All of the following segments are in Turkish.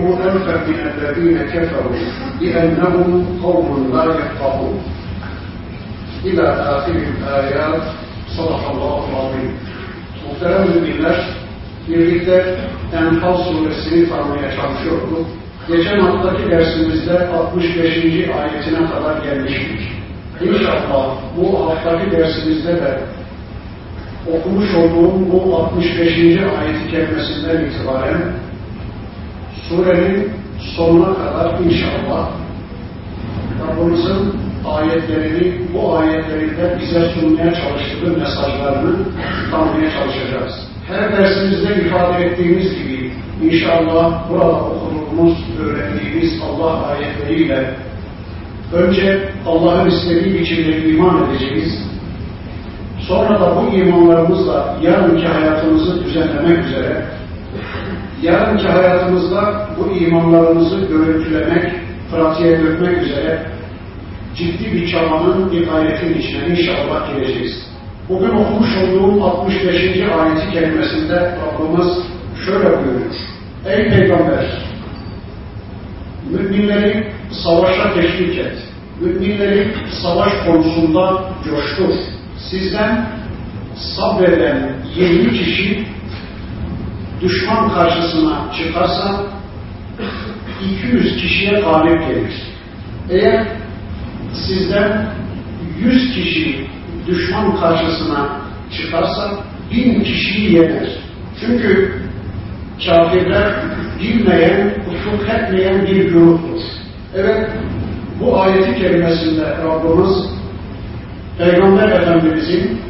يغلبوا ألفا من الذين كفروا لأنهم قوم لا يفقهون إلى آخر الآيات صدق الله العظيم Muhterem müminler, birlikte Enfal suresini tanımaya çalışıyorduk. Geçen haftaki dersimizde 65. ayetine kadar gelmiştik. İnşallah bu haftaki dersimizde de okumuş olduğum bu 65. ayet-i kerimesinden itibaren surenin sonuna kadar inşallah Rabbimizin ayetlerini, bu ayetlerinde bize sunmaya çalıştığı mesajlarını tanımaya çalışacağız. Her dersimizde ifade ettiğimiz gibi inşallah burada okuduğumuz, öğrendiğimiz Allah ayetleriyle önce Allah'ın istediği biçimde iman edeceğiz. Sonra da bu imanlarımızla yarınki hayatımızı düzenlemek üzere, yarınki hayatımızda bu imanlarımızı görüntülemek, pratiğe dökmek üzere ciddi bir çabanın, bir gayretin içine inşallah gireceğiz. Bugün okumuş olduğum 65. ayeti kelimesinde Rabbimiz şöyle buyuruyor. Ey Peygamber! Müminleri savaşa teşvik et. Müminleri savaş konusunda coştur. Sizden sabreden 20 kişi düşman karşısına çıkarsa 200 kişiye galip gelir. Eğer sizden 100 kişi düşman karşısına çıkarsa bin kişiyi yener. Çünkü kafirler bilmeyen, ufuk etmeyen bir gruptur. Evet, bu ayeti kelimesinde Rabbimiz Peygamber Efendimizin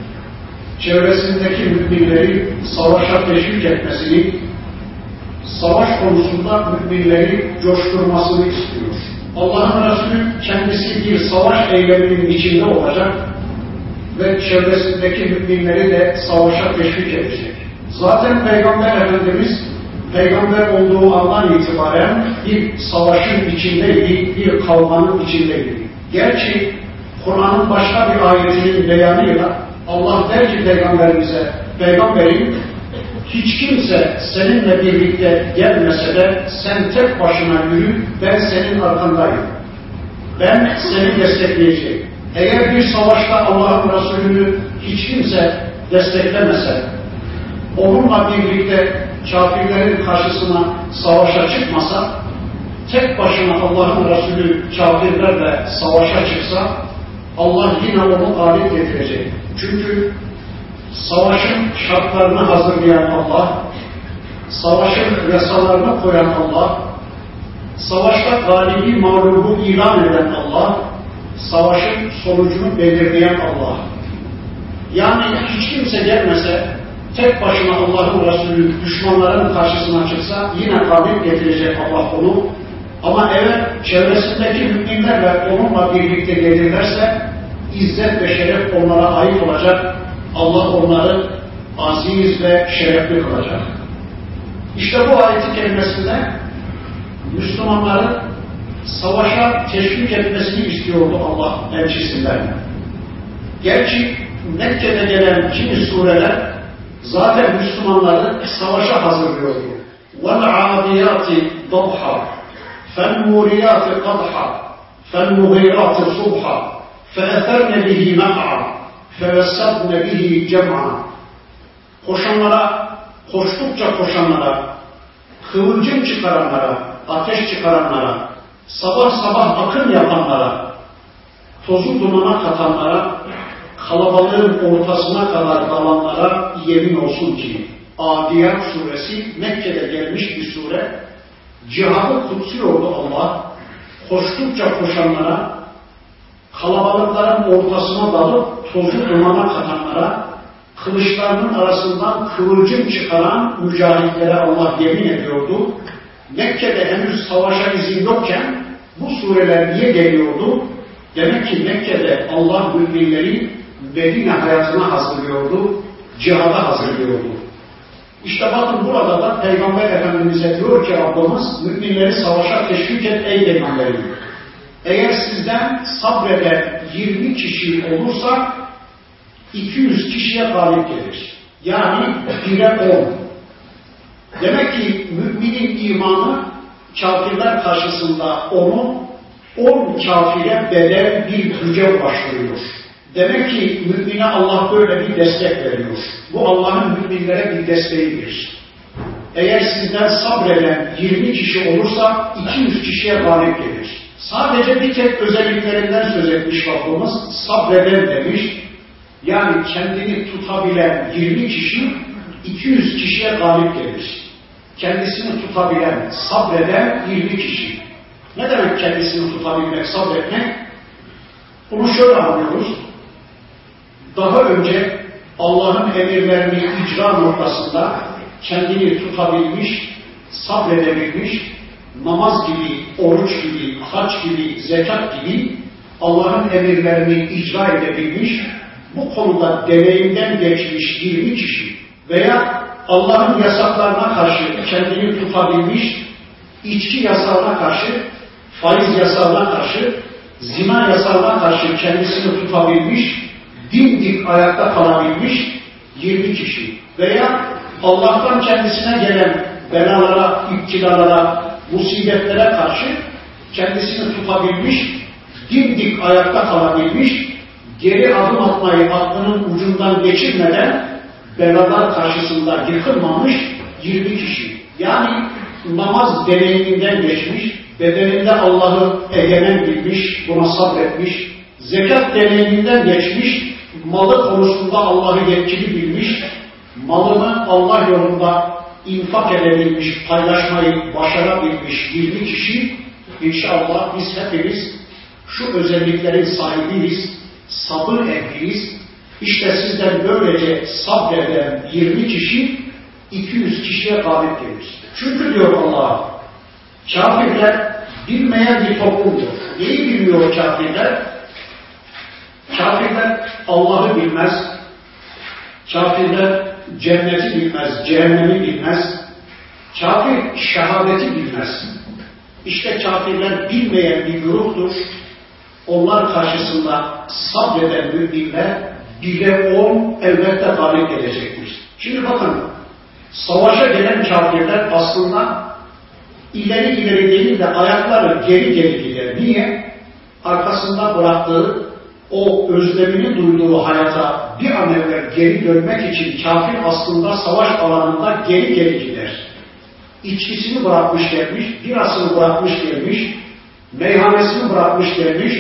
çevresindeki müminleri savaşa teşvik etmesini, savaş konusunda müminleri coşturmasını istiyor. Allah'ın Resulü kendisi bir savaş eyleminin içinde olacak ve çevresindeki müminleri de savaşa teşvik edecek. Zaten Peygamber Efendimiz Peygamber olduğu andan itibaren bir savaşın içindeydi, bir kavganın içindeydi. Gerçi Kur'an'ın başka bir ayetinin beyanıyla Allah der ki Peygamberimize, Peygamberim hiç kimse seninle birlikte gelmese de sen tek başına yürü, ben senin arkandayım. Ben seni destekleyeceğim. Eğer bir savaşta Allah'ın Resulü'nü hiç kimse desteklemese, onunla birlikte kafirlerin karşısına savaşa çıkmasa, tek başına Allah'ın Resulü kafirlerle savaşa çıksa, Allah yine onu galip getirecek. Çünkü savaşın şartlarını hazırlayan Allah, savaşın yasalarını koyan Allah, savaşta galibi mağlubu ilan eden Allah, savaşın sonucunu belirleyen Allah. Yani hiç kimse gelmese, tek başına Allah'ın Resulü düşmanların karşısına çıksa yine galip getirecek Allah onu. Ama eğer çevresindeki müminlerle onunla birlikte gelirlerse izzet ve şeref onlara ait olacak. Allah onları aziz ve şerefli kılacak. İşte bu ayeti kelimesinde Müslümanların savaşa teşvik etmesini istiyordu Allah elçisinden. Gerçi Mekke'de gelen kimi sureler zaten Müslümanları savaşa hazırlıyordu. وَالْعَادِيَاتِ ضَبْحًا فَالْمُورِيَاتِ قَدْحًا فَالْمُغِيرَاتِ صُبْحًا فَأَثَرْنَ بِهِ نَقْعًا فَوَسَّدْنَ بِهِ جَمْعًا Koşanlara, koştukça koşanlara, kıvılcım çıkaranlara, ateş çıkaranlara, sabah sabah akın yapanlara, tozu dumana katanlara, kalabalığın ortasına kadar dalanlara yemin olsun ki Adiyat suresi Mekke'de gelmiş bir sure. Cihadı kutsuyordu Allah. Koştukça koşanlara, kalabalıkların ortasına dalıp tozu dumana katanlara, kılıçlarının arasından kıvılcım çıkaran mücahitlere Allah yemin ediyordu. Mekke'de henüz savaşa izin yokken bu sureler niye geliyordu? Demek ki Mekke'de Allah müminleri Medine hayatına hazırlıyordu, cihada hazırlıyordu. İşte bakın burada da Peygamber Efendimiz'e diyor ki Rabbimiz, müminleri savaşa teşvik et ey peygamberim. Eğer sizden sabreden 20 kişi olursa 200 kişiye galip gelir. Yani 1'e 10. Demek ki müminin imanı kafirler karşısında onu 10 kafire bedel bir güce ulaştırıyor. Demek ki mümine Allah böyle bir destek veriyor. Bu Allah'ın müminlere bir desteğidir. Eğer sizden sabreden 20 kişi olursa 200 kişiye galip gelir. Sadece bir tek özelliklerinden söz etmiş Rabbimiz sabreden demiş. Yani kendini tutabilen 20 kişi 200 kişiye galip gelir. Kendisini tutabilen, sabreden 20 kişi. Ne demek kendisini tutabilmek, sabretmek? Bunu şöyle anlıyoruz. Daha önce Allah'ın emirlerini icra noktasında kendini tutabilmiş, sabredebilmiş, namaz gibi, oruç gibi, haç gibi, zekat gibi Allah'ın emirlerini icra edebilmiş, bu konuda deneyimden geçmiş 20 kişi veya Allah'ın yasaklarına karşı kendini tutabilmiş, içki yasağına karşı, faiz yasağına karşı, zina yasağına karşı kendisini tutabilmiş, dimdik ayakta kalabilmiş 20 kişi veya Allah'tan kendisine gelen belalara, iptilalara, musibetlere karşı kendisini tutabilmiş, dimdik ayakta kalabilmiş, geri adım atmayı aklının ucundan geçirmeden belalar karşısında yıkılmamış 20 kişi. Yani namaz deneyiminden geçmiş, bedeninde Allah'ı egemen bilmiş, buna sabretmiş, zekat deneyiminden geçmiş, malı konusunda Allah'ı yetkili bilmiş, malını Allah yolunda infak edebilmiş, paylaşmayı başarabilmiş 20 kişi, inşallah biz hepimiz şu özelliklerin sahibiyiz, sabır ehliyiz. İşte sizden böylece sabreden 20 kişi 200 kişiye galip gelir. Çünkü diyor Allah, kafirler bilmeyen bir toplumdur. Neyi bilmiyor kafirler? Kafirler Allah'ı bilmez, kafirler cenneti bilmez, cehennemi bilmez, kafir şehadeti bilmez. İşte kafirler bilmeyen bir gruptur. Onlar karşısında sabreden müminler bile on elbette galip gelecektir. Şimdi bakın, savaşa gelen kafirler aslında ileri ileri değil de ayakları geri geri gider. Niye? Arkasında bıraktığı o özlemini duyduğu hayata bir an evvel geri dönmek için kafir aslında savaş alanında geri geri gider. İçkisini bırakmış gelmiş, birasını bırakmış gelmiş, meyhanesini bırakmış gelmiş,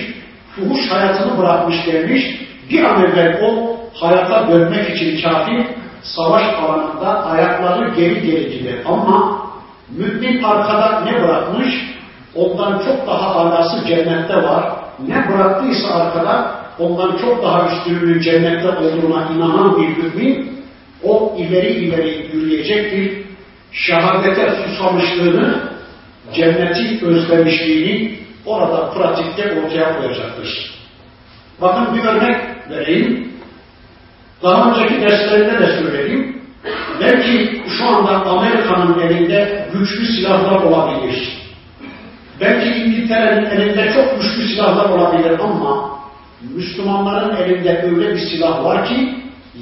fuhuş hayatını bırakmış gelmiş, bir an evvel o hayata dönmek için kafir savaş alanında ayakları geri geri gider. Ama mümin arkada ne bırakmış? Ondan çok daha alası cennette var. Ne bıraktıysa arkada ondan çok daha üstünlüğün cennette olduğuna inanan bir mümin o ileri ileri yürüyecektir. Şehadete susamışlığını, cenneti özlemişliğini orada pratikte ortaya koyacaktır. Bakın bir örnek vereyim. Daha önceki derslerinde de söyledim. Belki şu anda Amerika'nın elinde güçlü silahlar olabilir. Belki İngiltere'nin elinde çok güçlü silahlar olabilir ama Müslümanların elinde öyle bir silah var ki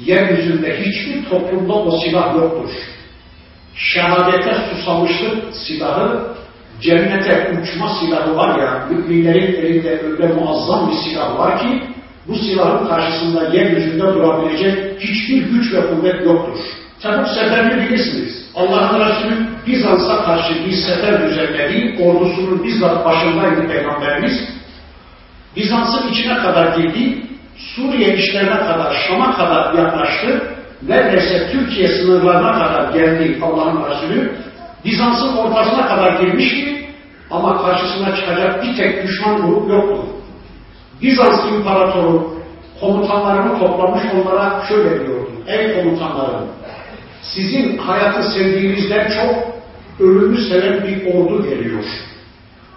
yeryüzünde hiçbir toplumda o silah yoktur. Şehadete susamışlık silahı, cennete uçma silahı var ya, müminlerin elinde öyle muazzam bir silah var ki bu silahın karşısında yeryüzünde durabilecek hiçbir güç ve kuvvet yoktur. Tabuk seferini bilirsiniz. Allah'ın Resulü Bizans'a karşı bir sefer düzenledi, ordusunun bizzat başındaydı Peygamberimiz. Bizans'ın içine kadar girdi, Suriye işlerine kadar, Şam'a kadar yaklaştı. neredeyse Türkiye sınırlarına kadar geldi Allah'ın Resulü. Bizans'ın ortasına kadar girmişti ama karşısına çıkacak bir tek düşman grup yoktu. Bizans İmparatoru komutanlarını toplamış onlara şöyle diyordu. Ey komutanlarım, sizin hayatı sevdiğinizden çok ölümü seven bir ordu geliyor.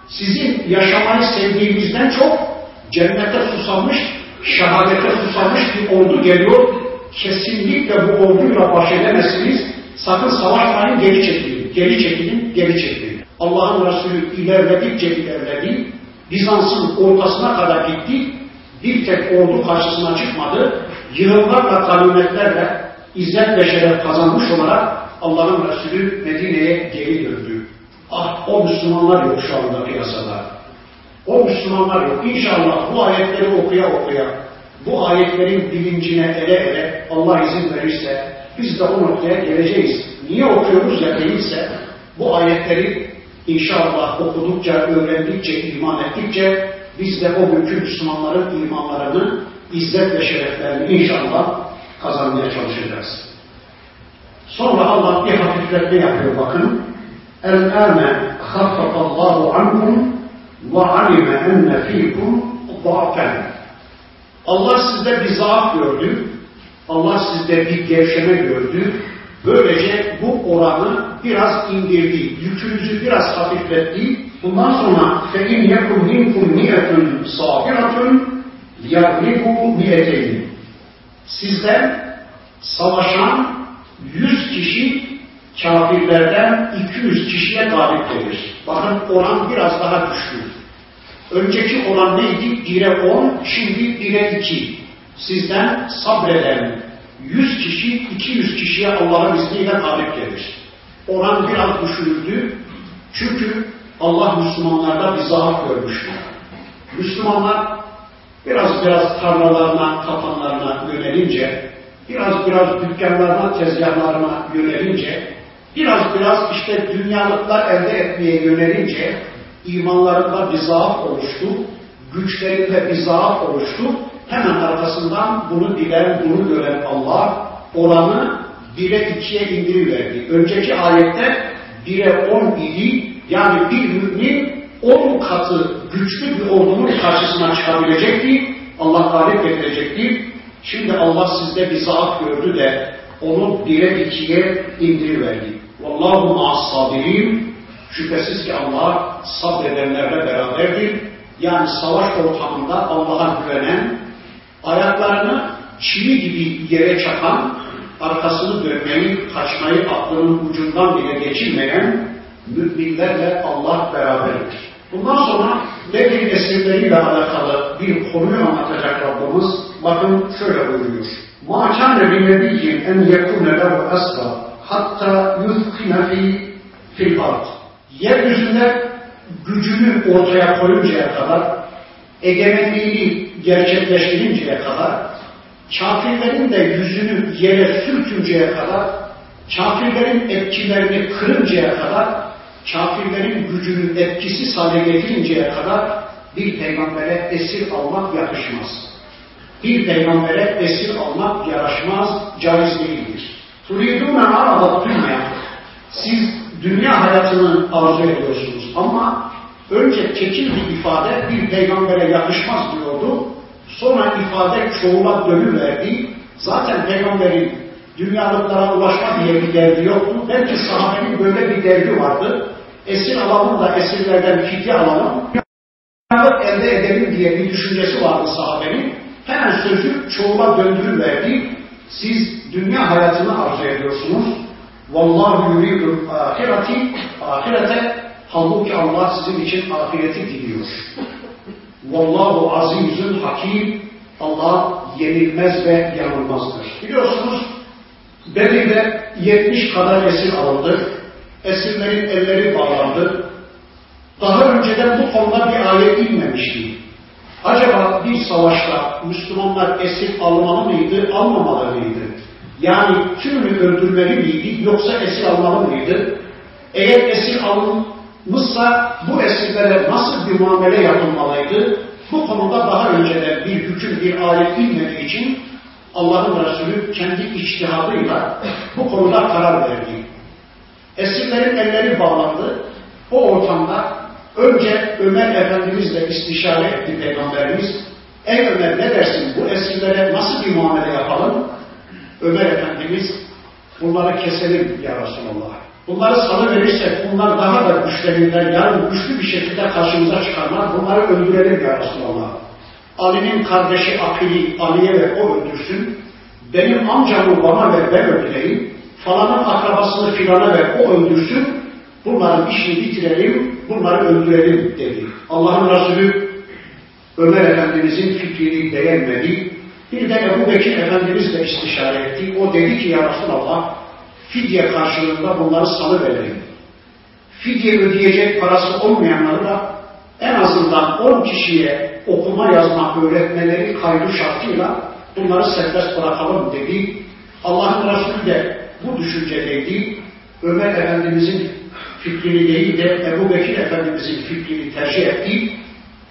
Sizin yaşamayı sevdiğinizden çok cennete susamış, şehadete susamış bir ordu geliyor. Kesinlikle bu orduyla baş edemezsiniz. Sakın savaşmayın, geri çekilin, geri çekilin, geri çekilin. Allah'ın Resulü ilerledikçe ilerledi. Bizans'ın ortasına kadar gitti. Bir tek ordu karşısına çıkmadı. Yığınlarla, kalimetlerle izzet ve şeref kazanmış olarak Allah'ın Resulü Medine'ye geri döndü. Ah o Müslümanlar yok şu anda piyasada. O Müslümanlar yok. İnşallah bu ayetleri okuya okuya, bu ayetlerin bilincine ele ele Allah izin verirse biz de o noktaya geleceğiz. Niye okuyoruz ya değilse bu ayetleri inşallah okudukça, öğrendikçe, iman ettikçe biz de o günkü Müslümanların imanlarını, izzet ve şereflerini inşallah kazanmaya çalışacağız. Sonra Allah bir hafifletme yapıyor bakın. El-âne khaffatallahu ankum ve alime enne fîkum da'fen. Allah sizde bir zaaf gördü. Allah sizde bir gevşeme gördü. Böylece bu oranı biraz indirdi. Yükünüzü biraz hafifletti. Bundan sonra فَاِنْ يَكُمْ مِنْكُمْ نِيَةٌ صَابِرَةٌ يَغْلِبُوا نِيَتَيْنِ Sizden savaşan 100 kişi kafirlerden 200 kişiye galip gelir. Bakın oran biraz daha düştü. Önceki oran neydi? 1'e 10, şimdi 1'e 2. Sizden sabreden 100 kişi 200 kişiye Allah'ın izniyle galip gelir. Oran biraz düşürüldü. Çünkü Allah Müslümanlarda bir zaaf görmüştü. Müslümanlar biraz biraz tarlalarına, kapanlarına yönelince, biraz biraz dükkanlarına, tezgahlarına yönelince, biraz biraz işte dünyalıklar elde etmeye yönelince imanlarında bir zaaf oluştu, güçlerinde bir zaaf oluştu. Hemen arkasından bunu bilen, bunu gören Allah oranı 1'e 2'ye indiriverdi. Önceki ayette 1'e 10 idi. Yani bir mümin 10 katı güçlü bir ordunun karşısına çıkabilecekti. Allah galip getirecekti. Şimdi Allah sizde bir zaaf gördü de onu 1'e 2'ye indiriverdi. Vallahu ma'as sabirin. Şüphesiz ki Allah sabredenlerle beraberdir. Yani savaş ortamında Allah'a güvenen, ayaklarını çivi gibi yere çakan, arkasını dönmeyi, kaçmayı aklının ucundan bile geçirmeyen müminlerle Allah beraberdir. Bundan sonra Bedir esirleriyle alakalı bir konuyu anlatacak Rabbimiz. Bakın şöyle buyuruyor. مَا كَانَ بِنَبِيٍّ اَنْ يَكُونَ لَهُ أَسْرَ hatta yufkine fi fil art. Yeryüzünde gücünü ortaya koyuncaya kadar, egemenliğini gerçekleştirinceye kadar, kafirlerin de yüzünü yere sürtünceye kadar, kafirlerin etkilerini kırıncaya kadar, kafirlerin gücünü etkisiz hale getirinceye kadar bir peygambere esir almak yakışmaz. Bir peygambere esir almak yaraşmaz, caiz değildir. Turidûne aradat dünya. Siz dünya hayatını arzu ediyorsunuz ama önce tekil bir ifade bir peygambere yakışmaz diyordu. Sonra ifade çoğula dönüverdi. Zaten peygamberin dünyalıklara ulaşma diye bir derdi yoktu. Belki sahabenin böyle bir derdi vardı. Esir alalım da esirlerden fidye alalım. Dünyalık elde edelim diye bir düşüncesi vardı sahabenin. Hemen sözü çoğula döndürüverdi. Siz dünya hayatını arzu ediyorsunuz. Vallahu yuridul ahireti ahirete halbuki Allah sizin için ahireti diliyor. Vallahu azizün hakim Allah yenilmez ve yanılmazdır. Biliyorsunuz Bedir'de 70 kadar esir alındı. Esirlerin elleri bağlandı. Daha önceden bu konuda bir ayet inmemişti. Acaba bir savaşta Müslümanlar esir almalı mıydı, almamalı mıydı? Yani tümünü öldürmeli miydi yoksa esir almalı mıydı? Eğer esir alınmışsa bu esirlere nasıl bir muamele yapılmalıydı? Bu konuda daha önceden bir hüküm, bir ayet inmediği için Allah'ın Resulü kendi içtihadıyla bu konuda karar verdi. Esirlerin elleri bağlandı. O ortamda önce Ömer Efendimizle istişare etti Peygamberimiz. Ey Ömer ne dersin bu esirlere nasıl bir muamele yapalım? Ömer Efendimiz bunları keselim ya Resulallah. Bunları salı verirsek bunlar daha da güçlenirler. Yarın güçlü bir şekilde karşımıza çıkarlar. Bunları öldürelim ya Resulallah. Ali'nin kardeşi Akil'i Ali'ye ver o öldürsün. Benim amcamı bana ver ben öldüreyim. Falanın akrabasını filana ver o öldürsün. Bunların işini bitirelim, bunları öldürelim dedi. Allah'ın Resulü Ömer Efendimizin fikrini beğenmedi. Bir de Ebu Bekir Efendimizle istişare etti. O dedi ki ya Resulallah fidye karşılığında bunları salıverelim. Fidye ödeyecek parası olmayanları da en azından 10 kişiye okuma yazma öğretmeleri kaydı şartıyla bunları serbest bırakalım dedi. Allah'ın Resulü de bu düşüncedeydi. Ömer Efendimizin fikrini değil de Ebu Bekir Efendimizin fikrini tercih etti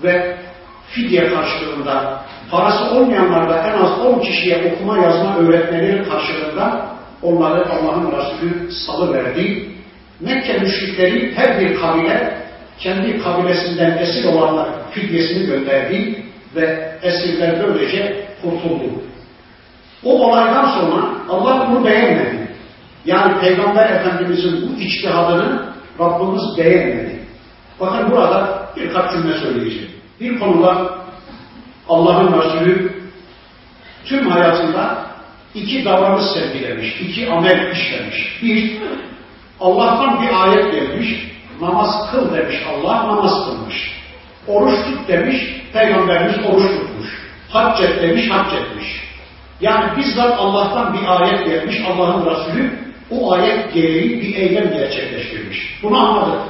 ve fidye karşılığında parası olmayanlarda en az 10 kişiye okuma yazma öğretmeleri karşılığında onları Allah'ın Resulü salıverdi. Mekke müşrikleri her bir kabile kendi kabilesinden esir olanlar fidyesini gönderdi ve esirler böylece kurtuldu. O olaydan sonra Allah bunu beğenmedi. Yani Peygamber Efendimizin bu içtihadını Rabbimiz beğenmedi. Bakın burada birkaç cümle söyleyeceğim. Bir konuda Allah'ın Resulü tüm hayatında iki davranış sergilemiş, iki amel işlemiş. Bir, Allah'tan bir ayet gelmiş, namaz kıl demiş Allah, namaz kılmış. Oruç tut demiş, Peygamberimiz oruç tutmuş. Hac et demiş, hac etmiş. Yani bizzat Allah'tan bir ayet gelmiş, Allah'ın Resulü o ayet gereği bir eylem gerçekleştirmiş. Bunu anladık.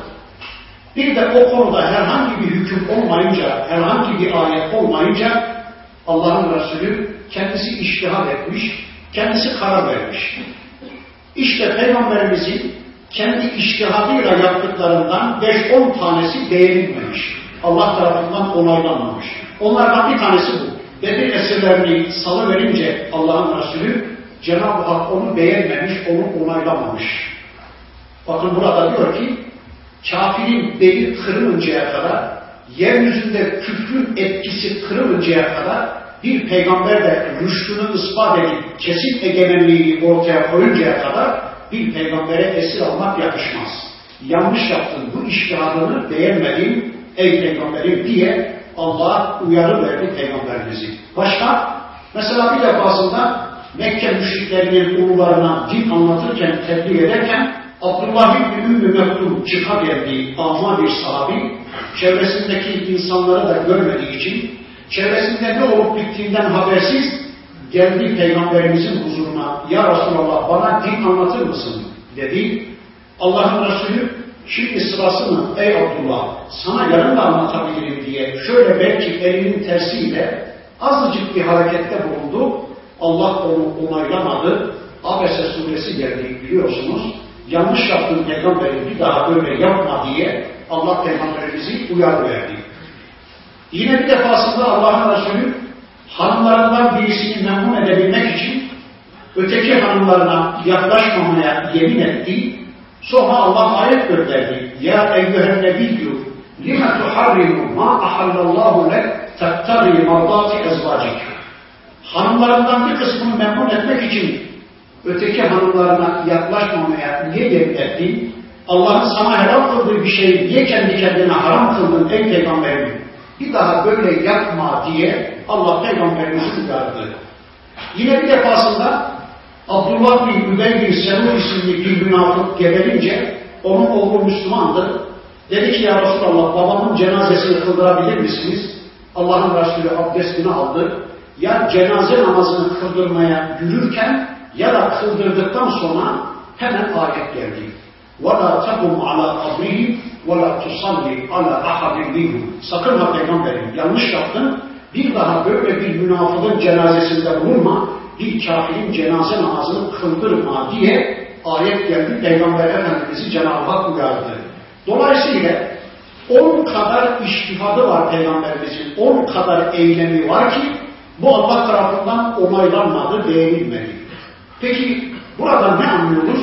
Bir de o konuda herhangi bir hüküm olmayınca, herhangi bir ayet olmayınca Allah'ın Resulü kendisi iştihad etmiş, kendisi karar vermiş. İşte Peygamberimizin kendi iştihadıyla yaptıklarından 5-10 tanesi beğenilmemiş. Allah tarafından onaylanmamış. Onlardan bir tanesi bu. Bedir esirlerini salıverince Allah'ın Resulü Cenab-ı Hak onu beğenmemiş, onu onaylamamış. Bakın burada diyor ki kafirin beli kırılıncaya kadar yeryüzünde küfrün etkisi kırılıncaya kadar bir peygamber de rüştünü ispat edip kesin egemenliğini ortaya koyuncaya kadar bir peygambere esir almak yakışmaz. Yanlış yaptın, bu iştihadını beğenmedin ey peygamberim diye Allah uyarı verdi peygamberimizi. Başka? Mesela bir defasında Mekke müşriklerinin ulularına din anlatırken, tebliğ ederken Abdullah bin Ümmü Mektum çıka geldiği ama bir sahabi, çevresindeki insanları da görmediği için, çevresinde ne olup bittiğinden habersiz, geldi Peygamberimizin huzuruna, Ya Resulallah bana din anlatır mısın? dedi. Allah'ın Resulü, şimdi sırası mı ey Abdullah, sana yarın da anlatabilirim diye, şöyle belki elinin tersiyle azıcık bir harekette bulundu, Allah onu onaylamadı, Abese suresi geldi biliyorsunuz, yanlış yaptığın peygamberi bir daha böyle yapma diye Allah peygamberimizi uyar verdi. Yine bir defasında Allah'ın Resulü hanımlarından birisini memnun edebilmek için öteki hanımlarına yaklaşmamaya yemin etti. Sonra Allah ayet gönderdi. Ya eyyühen nebiyyü lime tuharrimu ma ahallallahu lek tettari mardati ezvacik. Hanımlarından bir kısmını memnun etmek için öteki hanımlarına yaklaşmamaya niye yemin Allah'ın sana helal kıldığı bir şeyi niye kendi kendine haram kıldın ey peygamberim? Bir daha böyle yapma diye Allah peygamberimizi uyardı. Yine bir defasında Abdullah bin Übey bin Selul isimli bir münafık geberince onun oğlu Müslümandı. Dedi ki ya Resulallah babamın cenazesini kıldırabilir misiniz? Allah'ın Resulü abdestini aldı Ya cenaze namazını kıldırmaya yürürken ya da kıldırdıktan sonra hemen ayet geldi. وَلَا تَقُمْ عَلَى قَبْرِهِ وَلَا تُصَلِّ عَلَى أَحَدٍ مِنْهُ Sakın ha peygamberim yanlış yaptın. Bir daha böyle bir münafığın cenazesinde bulunma, bir kafirin cenaze namazını kıldırma diye ayet geldi. Peygamber Efendimiz'i Cenab-ı Hak uyardı. Dolayısıyla on kadar iştihadı var Peygamberimizin, on kadar eylemi var ki bu Allah tarafından onaylanmadı, beğenilmedi. Peki burada ne anlıyoruz?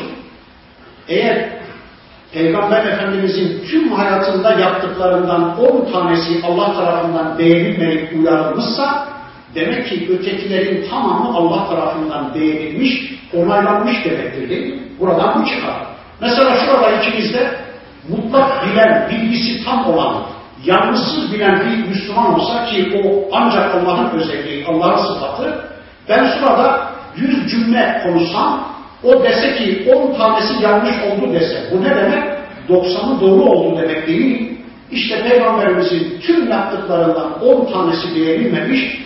Eğer Peygamber Efendimizin tüm hayatında yaptıklarından on tanesi Allah tarafından beğenilmeyip uyarılmışsa demek ki ötekilerin tamamı Allah tarafından beğenilmiş, onaylanmış demektir değil mi? Buradan bu çıkar. Mesela şurada ikimizde mutlak bilen, bilgisi tam olan, yalnızsız bilen bir Müslüman olsa ki o ancak Allah'ın özelliği, Allah'ın sıfatı, ben şurada yüz cümle konuşsam, o dese ki on tanesi yanlış oldu dese, bu ne demek? Doksanı doğru oldu demek değil? İşte Peygamberimizin tüm yaptıklarından on tanesi beğenilmemiş,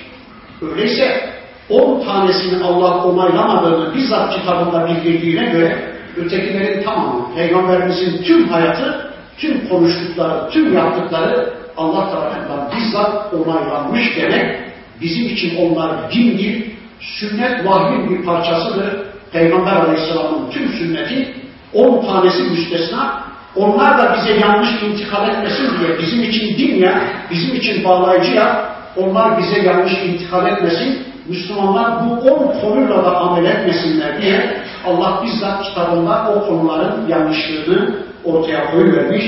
öyleyse on tanesini Allah onaylamadığını bizzat kitabında bildirdiğine göre ötekilerin tamamı, Peygamberimizin tüm hayatı, tüm konuştukları, tüm yaptıkları Allah tarafından bizzat onaylanmış demek, bizim için onlar dindir, sünnet vahyin bir parçasıdır. Peygamber Aleyhisselam'ın tüm sünneti on tanesi müstesna, onlar da bize yanlış intikal etmesin diye bizim için din ya, bizim için bağlayıcı ya, onlar bize yanlış intikal etmesin, Müslümanlar bu on konuyla da amel etmesinler diye Allah bizzat kitabında o konuların yanlışlığını ortaya koyuvermiş,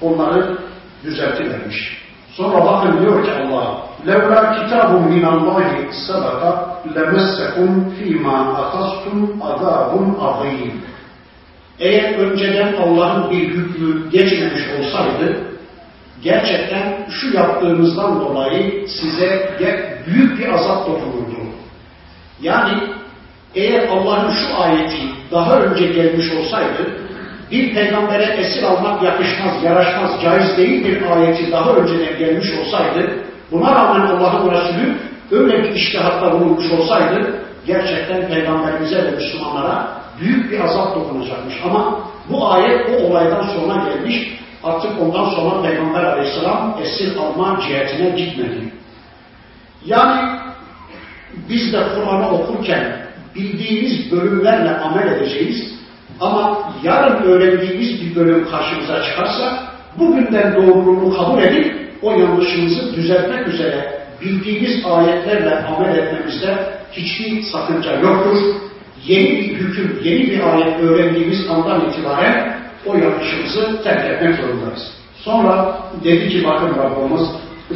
onları düzeltivermiş. Sonra bakın diyor ki Allah, لَوْلَا كِتَابٌ مِنَ اللّٰهِ سَبَقَ لَمَسَّكُمْ ف۪ي مَا أَخَصْتُمْ عَذَابٌ عَظِيمٌ Eğer önceden Allah'ın bir hükmü geçmemiş olsaydı, gerçekten şu yaptığınızdan dolayı size büyük bir azap dokunurdu. Yani eğer Allah'ın şu ayeti daha önce gelmiş olsaydı, bir peygambere esir almak yakışmaz, yaraşmaz, caiz değil bir ayeti daha önceden gelmiş olsaydı, buna rağmen Allah'ın Resulü öyle bir iştihatta bulunmuş olsaydı, gerçekten peygamberimize ve Müslümanlara büyük bir azap dokunacakmış. Ama bu ayet o olaydan sonra gelmiş, artık ondan sonra Peygamber aleyhisselam esir alma cihetine gitmedi. Yani biz de Kur'an'ı okurken bildiğimiz bölümlerle amel edeceğiz. Ama yarın öğrendiğimiz bir bölüm karşımıza çıkarsa bugünden doğruluğunu kabul edip o yanlışımızı düzeltmek üzere bildiğimiz ayetlerle amel etmemizde hiçbir sakınca yoktur. Yeni bir hüküm, yeni bir ayet öğrendiğimiz andan itibaren o yanlışımızı terk etmek zorundayız. Sonra dedi ki bakın Rabbimiz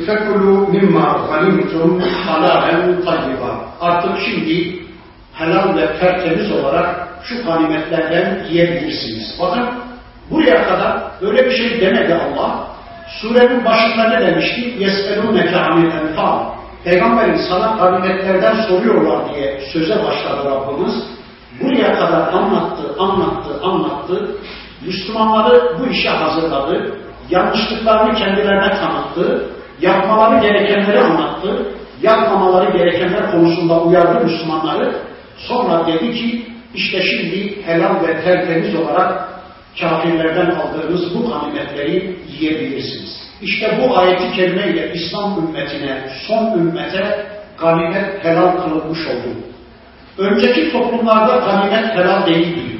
فَكُلُوا مِمَّا غَنِمْتُمْ حَلَالًا طَيِّبًا Artık şimdi helal ve tertemiz olarak şu ganimetlerden yiyebilirsiniz. Bakın buraya kadar böyle bir şey demedi Allah. Surenin başında ne demişti? يَسْأَلُونَكَ عَنِ الْاَنْفَالِ Peygamberin sana ganimetlerden soruyorlar diye söze başladı Rabbimiz. Buraya kadar anlattı, anlattı, anlattı. Müslümanları bu işe hazırladı. Yanlışlıklarını kendilerine tanıttı. Yapmaları gerekenleri anlattı. Yapmamaları gerekenler konusunda uyardı Müslümanları. Sonra dedi ki işte şimdi helal ve tertemiz olarak kafirlerden aldığınız bu ganimetleri yiyebilirsiniz. İşte bu ayeti kerimeyle İslam ümmetine, son ümmete ganimet helal kılınmış oldu. Önceki toplumlarda ganimet helal değildi.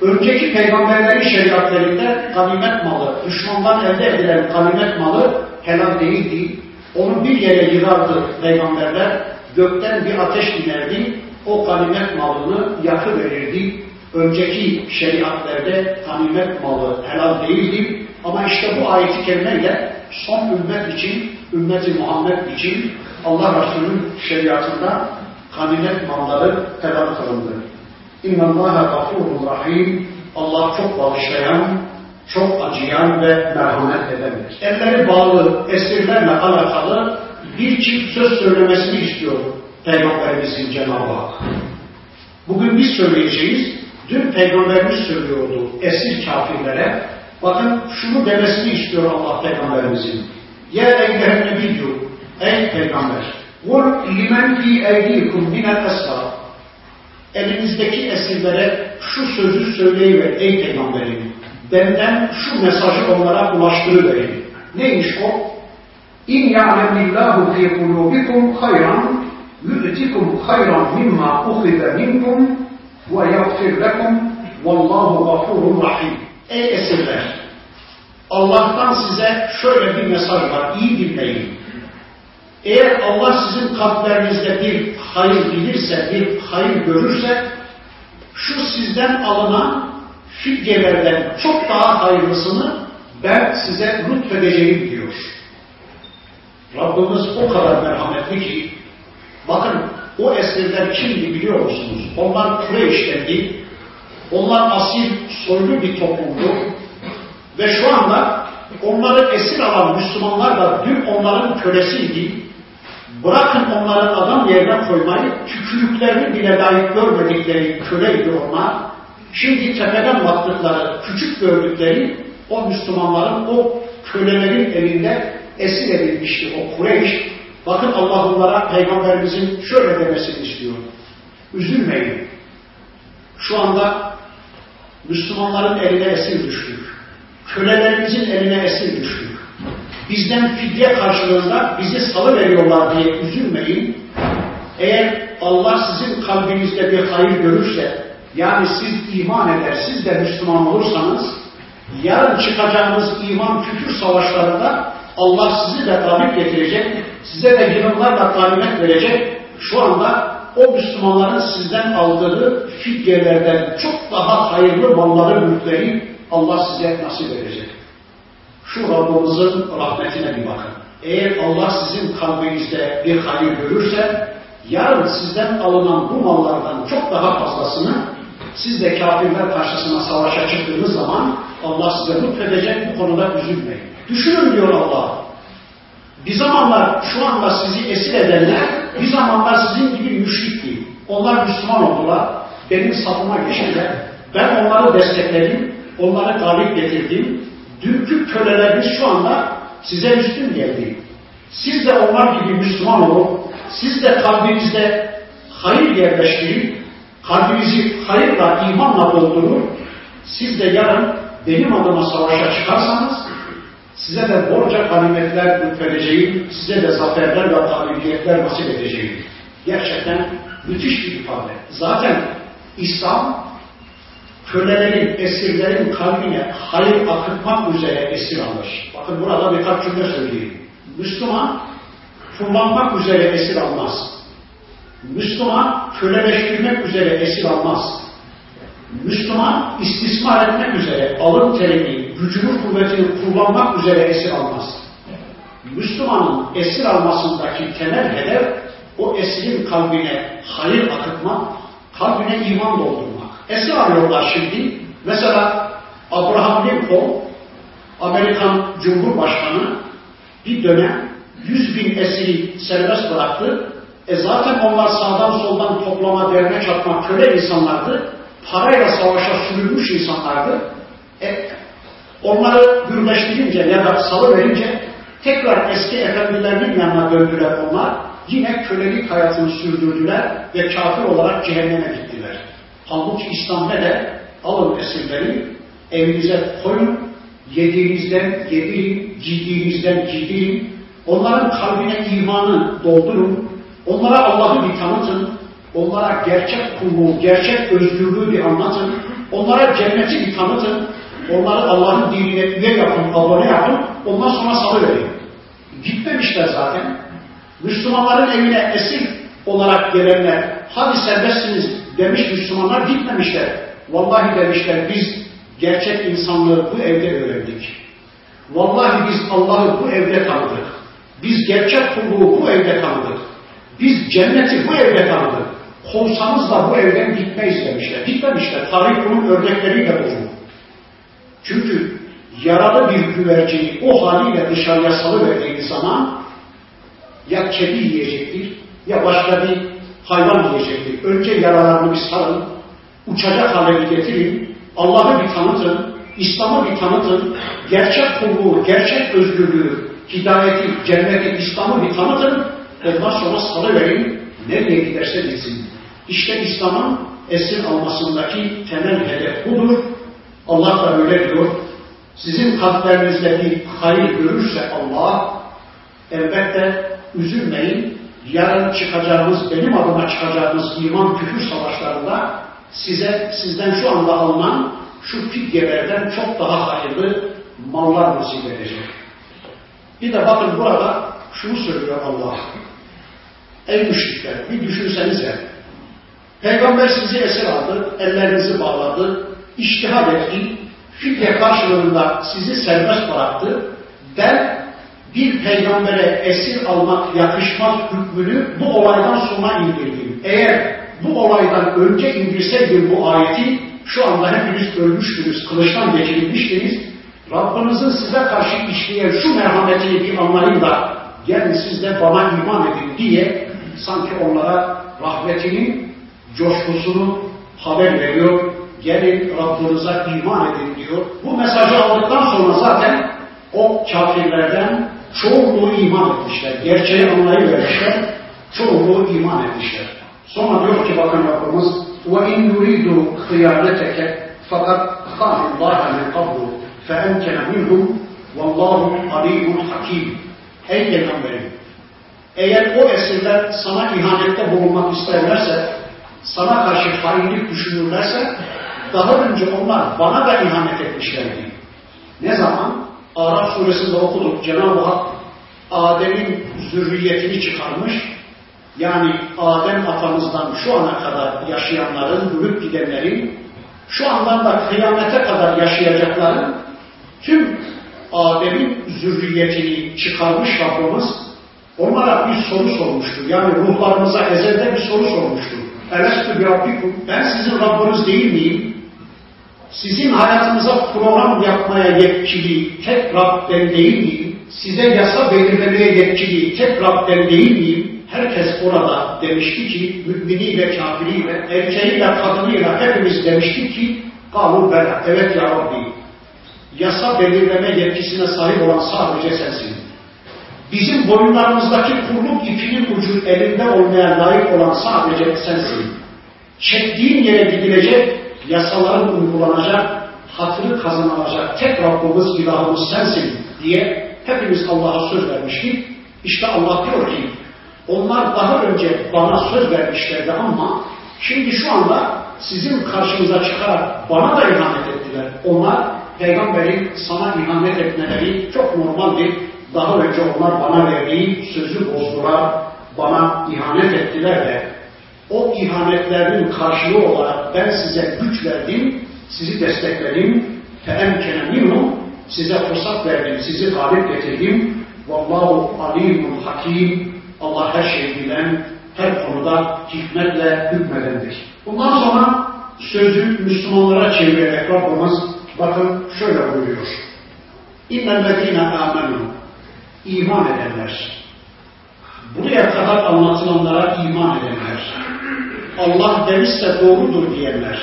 Önceki peygamberlerin şeriatlarında ganimet malı, düşmandan elde edilen ganimet malı helal değildi. Onu bir yere yığardı peygamberler, gökten bir ateş inerdi, o ganimet malını yakı verirdi. Önceki şeriatlerde ganimet malı helal değildi. Ama işte bu ayeti kerimeyle son ümmet için, ümmeti Muhammed için Allah Resulü'nün şeriatında ganimet malları helal kılındı. İnna Allaha gafurur rahim. Allah çok bağışlayan, çok acıyan ve merhamet edendir. Elleri bağlı esirlerle alakalı bir çift söz söylemesini istiyor Peygamberimizin Cenab-ı Hak. Bugün biz söyleyeceğiz, dün Peygamberimiz söylüyordu esir kafirlere, bakın şunu demesini istiyor Allah Peygamberimizin. Ya eyyühen nebiyyü, ey Peygamber, vur limen fi eydikum minel esrar. Elinizdeki esirlere şu sözü söyleyiver ey Peygamberim. Benden şu mesajı onlara ulaştırıverin. Neymiş o? İn ya'lemillahu fi kulubikum hayran hayran mimma ukhide minkum ve yaghfir lekum vallahu gafurun rahim. Ey esirler! Allah'tan size şöyle bir mesaj var. İyi dinleyin. Eğer Allah sizin kalplerinizde bir hayır bilirse, bir hayır görürse, şu sizden alınan fidyelerden çok daha hayırlısını ben size lütfedeceğim diyor. Rabbimiz o kadar merhametli ki, bakın o esirler kimdi biliyor musunuz? Onlar Kureyş'tendi. Onlar asil, soylu bir toplumdu. Ve şu anda onları esir alan Müslümanlar da dün onların kölesiydi. Bırakın onların adam yerine koymayı, tükürüklerini bile dahi görmedikleri köleydi onlar. Şimdi tepeden baktıkları, küçük gördükleri o Müslümanların, o kölelerin elinde esir edilmişti o Kureyş. Bakın Allah onlara Peygamberimizin şöyle demesini istiyor. Üzülmeyin. Şu anda Müslümanların eline esir düştük. Kölelerimizin eline esir düştük. Bizden fidye karşılığında bizi salı veriyorlar diye üzülmeyin. Eğer Allah sizin kalbinizde bir hayır görürse, yani siz iman eder, siz de Müslüman olursanız, yarın çıkacağınız iman küfür savaşlarında Allah sizi de galip getirecek, size de yıllarla ganimet verecek. Şu anda o Müslümanların sizden aldığı fidyelerden çok daha hayırlı malları, mülkleri Allah size nasip edecek. Şu Rabbimizin rahmetine bir bakın. Eğer Allah sizin kalbinizde bir hayır görürse, yarın sizden alınan bu mallardan çok daha fazlasını siz de kafirler karşısına savaşa çıktığınız zaman Allah size lütfedecek bu konuda üzülmeyin. Düşünün diyor Allah. Bir zamanlar şu anda sizi esir edenler bir zamanlar sizin gibi müşrikti. Onlar Müslüman oldular. Benim safıma geçtiler. Ben onları destekledim. Onları galip getirdim. Dünkü köleleriniz şu anda size üstün geldi. Siz de onlar gibi Müslüman olun. Siz de kalbinizde hayır yerleştirin. Kalbinizi hayırla, imanla doldurun. Siz de yarın benim adıma savaşa çıkarsanız size de borca ganimetler lütfedeceğim, size de zaferler ve galibiyetler nasip edeceğim. Gerçekten müthiş bir ifade. Zaten İslam kölelerin, esirlerin kalbine hayır akıtmak üzere esir alır. Bakın burada birkaç cümle söyleyeyim. Müslüman kullanmak üzere esir almaz. Müslüman köleleştirmek üzere esir almaz. Müslüman istismar etmek üzere alın terini, gücünü, kuvvetini kullanmak üzere esir almaz. Müslümanın esir almasındaki temel hedef o esirin kalbine hayır akıtmak, kalbine iman doldurmak. Esir alıyorlar şimdi. Mesela Abraham Lincoln, Amerikan Cumhurbaşkanı bir dönem 100 bin esiri serbest bıraktı. E zaten onlar sağdan soldan toplama, derme çatma, köle insanlardı. Parayla savaşa sürülmüş insanlardı. E, onları gürleştirince ya da salıverince tekrar eski efendilerinin yanına döndüler onlar. Yine kölelik hayatını sürdürdüler ve kafir olarak cehenneme gittiler. Halbuki İslam ne de alın esirleri evinize koyun, yediğinizden yedirin, giydiğinizden giydirin, onların kalbine imanı doldurun, onlara Allah'ı bir tanıtın, onlara gerçek kulluğu, gerçek özgürlüğü bir anlatın, onlara cenneti bir tanıtın, onları Allah'ın dinine üye yapın, abone yapın, ondan sonra salıverin. Gitmemişler zaten. Müslümanların evine esir olarak gelenler, hadi serbestsiniz demiş Müslümanlar gitmemişler. Vallahi demişler biz gerçek insanlığı bu evde öğrendik. Vallahi biz Allah'ı bu evde tanıdık. Biz gerçek kulluğu bu evde tanıdık. Biz cenneti bu evde tanıdık. Kovsanız da bu evden gitmeyiz demişler. Gitmemişler. Tarih bunun örnekleriyle dolu. Çünkü yaralı bir güvercini o haliyle dışarıya salıverdiğiniz zaman ya kedi yiyecektir ya başka bir hayvan yiyecektir. Önce yaralarını bir sarın, uçacak hale getirin, Allah'ı bir tanıtın, İslam'ı bir tanıtın, gerçek kulluğu, gerçek özgürlüğü, hidayeti, cenneti, İslam'ı bir tanıtın, ondan sonra salıverin, nereye giderse gitsin. İşte İslam'ın esir almasındaki temel hedef budur. Allah da öyle diyor. Sizin kalplerinizde bir hayır görürse Allah, elbette üzülmeyin. Yarın çıkacağımız, benim adıma çıkacağımız iman küfür savaşlarında size, sizden şu anda alınan şu fidyelerden çok daha hayırlı mallar nasip edecek. Bir de bakın burada şunu söylüyor Allah. Ey müşrikler bir düşünsenize. Peygamber sizi esir aldı, ellerinizi bağladı, iştihad etti, fidye karşılığında sizi serbest bıraktı. Ben bir peygambere esir almak yakışmaz hükmünü bu olaydan sonra indirdim. Eğer bu olaydan önce indirseydim bu ayeti şu anda hepiniz ölmüştünüz, kılıçtan geçirilmiştiniz. Rabbinizin size karşı işleyen şu merhametini bir anlayın da gelin siz de bana iman edin diye sanki onlara rahmetinin coşkusunu haber veriyor Gelin Rabbinize iman edin diyor. Bu mesajı aldıktan sonra zaten o kafirlerden çoğunluğu iman etmişler. Gerçeği anlayıvermişler. Çoğunluğu iman etmişler. Sonra diyor ki bakın Rabbimiz وَاِنْ يُرِيدُوا خِيَانَتَكَ fakat خَانُ اللّٰهَ مِنْ قَبْلُ فَاَنْكَنَ مِنْهُمْ وَاللّٰهُ عَلِيمٌ حَكِيمٌ Ey Peygamberim! Eğer o esirler sana ihanette bulunmak isterlerse, sana karşı hainlik düşünürlerse, daha önce onlar bana da ihanet etmişlerdi. Ne zaman? Araf suresinde okuduk. Cenab-ı Hak Adem'in zürriyetini çıkarmış. Yani Adem atamızdan şu ana kadar yaşayanların, ölüp gidenlerin, şu andan da kıyamete kadar yaşayacakların tüm Adem'in zürriyetini çıkarmış Rabbimiz onlara bir soru sormuştu. Yani ruhlarımıza ezelde bir soru sormuştu. Elestü bi Rabbikum, ben sizin Rabbiniz değil miyim? Sizin hayatınıza program yapmaya yetkili tek Rab değil miyim? Size yasa belirlemeye yetkili tek Rab değil miyim? Herkes orada demişti ki, müminiyle, kafiriyle, erkeğiyle, kadınıyla hepimiz demiştik ki, kalu bela, evet ya Rabbi, yasa belirleme yetkisine sahip olan sadece sensin. Bizim boyunlarımızdaki kulluk ipinin ucu elinde olmaya layık olan sadece sensin. Çektiğin yere gidilecek, yasaların uygulanacak, hatırı kazanılacak tek Rabbimiz, ilahımız sensin diye hepimiz Allah'a söz vermiştik. İşte Allah diyor ki, onlar daha önce bana söz vermişlerdi ama şimdi şu anda sizin karşınıza çıkarak bana da ihanet ettiler. Onlar peygamberin sana ihanet etmeleri çok normaldir daha önce onlar bana verdiği sözü bozdular, bana ihanet ettiler de o ihanetlerin karşılığı olarak ben size güç verdim, sizi destekledim, feemkene minhum, size fırsat verdim, sizi galip getirdim. Vallahu alimun hakim, Allah her şeyi bilen, her konuda hikmetle hükmedendir. Bundan sonra sözü Müslümanlara çevirerek Rabbimiz bakın şöyle buyuruyor. İnnellezine amenu iman edenler. Buraya kadar anlatılanlara iman edenler. Allah demişse doğrudur diyenler.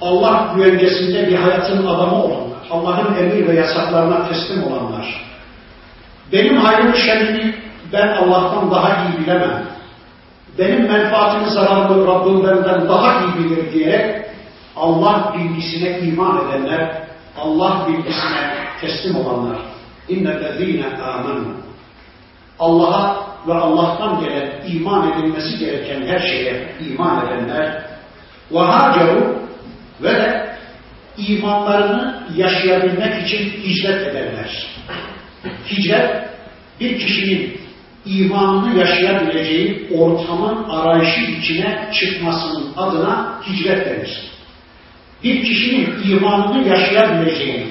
Allah güvencesinde bir hayatın adamı olanlar. Allah'ın emir ve yasaklarına teslim olanlar. Benim hayrımı şerrini ben Allah'tan daha iyi bilemem. Benim menfaatimi zararlı Rabbim benden daha iyi bilir diye Allah bilgisine iman edenler, Allah bilgisine teslim olanlar. İnnellezîne âmenû. Allah'a ve Allah'tan gelen iman edilmesi gereken her şeye iman edenler ve haceru ve de imanlarını yaşayabilmek için hicret edenler. Hicret bir kişinin imanını yaşayabileceği ortamın arayışı içine çıkmasının adına hicret denir. Bir kişinin imanını yaşayabileceği,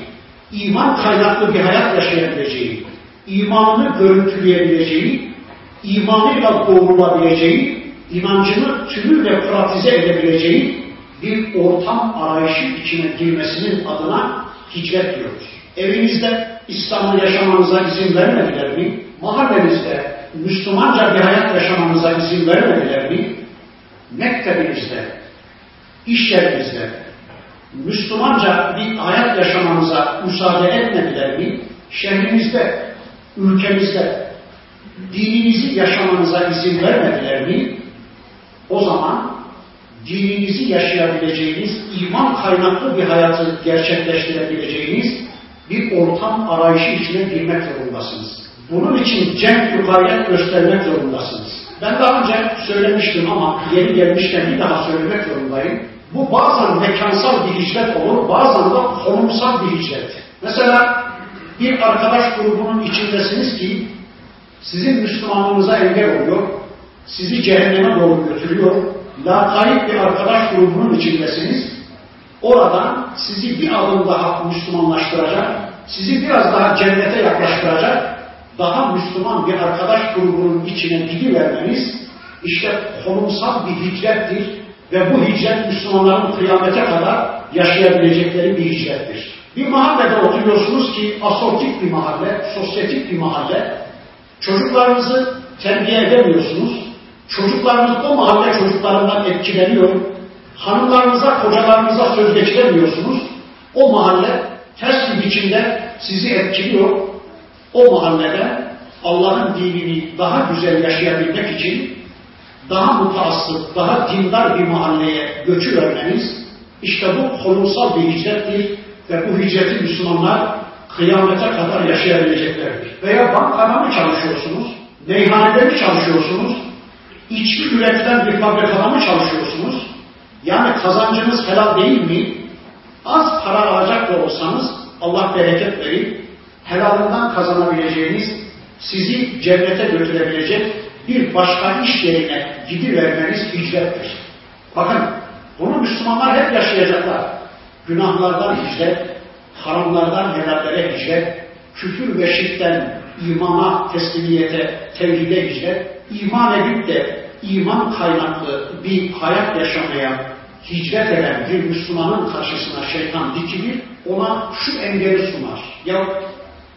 iman kaynaklı bir hayat yaşayabileceği, imanını görüntüleyebileceği, imanıyla doğrulabileceği, inancını tümüyle pratize edebileceği bir ortam arayışı içine girmesinin adına hicret diyoruz. Evinizde İslam'ı yaşamanıza izin vermediler mi? Mahallenizde Müslümanca bir hayat yaşamanıza izin vermediler mi? Mektebinizde, iş yerinizde Müslümanca bir hayat yaşamanıza müsaade etmediler mi? Şehrinizde, ülkemizde dininizi yaşamanıza izin vermediler mi? O zaman dininizi yaşayabileceğiniz, iman kaynaklı bir hayatı gerçekleştirebileceğiniz bir ortam arayışı içine girmek zorundasınız. Bunun için cem yukarıya göstermek zorundasınız. Ben daha önce söylemiştim ama yeni gelmişken bir daha söylemek zorundayım. Bu bazen mekansal bir hicret olur, bazen de konumsal bir hicret. Mesela bir arkadaş grubunun içindesiniz ki sizin Müslümanlığınıza engel oluyor, sizi cehenneme doğru götürüyor. Lakayıp bir arkadaş grubunun içindesiniz. Oradan sizi bir adım daha Müslümanlaştıracak, sizi biraz daha cennete yaklaştıracak, daha Müslüman bir arkadaş grubunun içine gidivermeniz, işte konumsal bir hicrettir ve bu hicret Müslümanların kıyamete kadar yaşayabilecekleri bir hicrettir. Bir mahallede oturuyorsunuz ki asortik bir mahalle, sosyetik bir mahalle, çocuklarınızı terbiye edemiyorsunuz, çocuklarınız o mahalle çocuklarından etkileniyor, hanımlarınıza, kocalarınıza söz geçiremiyorsunuz, o mahalle ters bir biçimde sizi etkiliyor, o mahallede Allah'ın dinini daha güzel yaşayabilmek için daha mutaassıp, daha dindar bir mahalleye göçü vermeniz, işte bu konumsal bir hicrettir ve bu hicreti Müslümanlar kıyamete kadar yaşayabileceklerdir. Veya bankada mı çalışıyorsunuz, meyhanede mi çalışıyorsunuz, içki üretilen bir fabrikada mı çalışıyorsunuz, yani kazancınız helal değil mi? Az para alacak da olsanız Allah bereket verir, helalından kazanabileceğiniz, sizi cennete götürebilecek bir başka iş yerine gidivermeniz hicrettir. Bakın, bunu Müslümanlar hep yaşayacaklar. Günahlardan hicret, haramlardan helallere hicret, küfür ve şirkten imana, teslimiyete, tevhide hicret, iman edip de iman kaynaklı bir hayat yaşamaya hicret eden bir Müslümanın karşısına şeytan dikilir, ona şu engeli sunar. Ya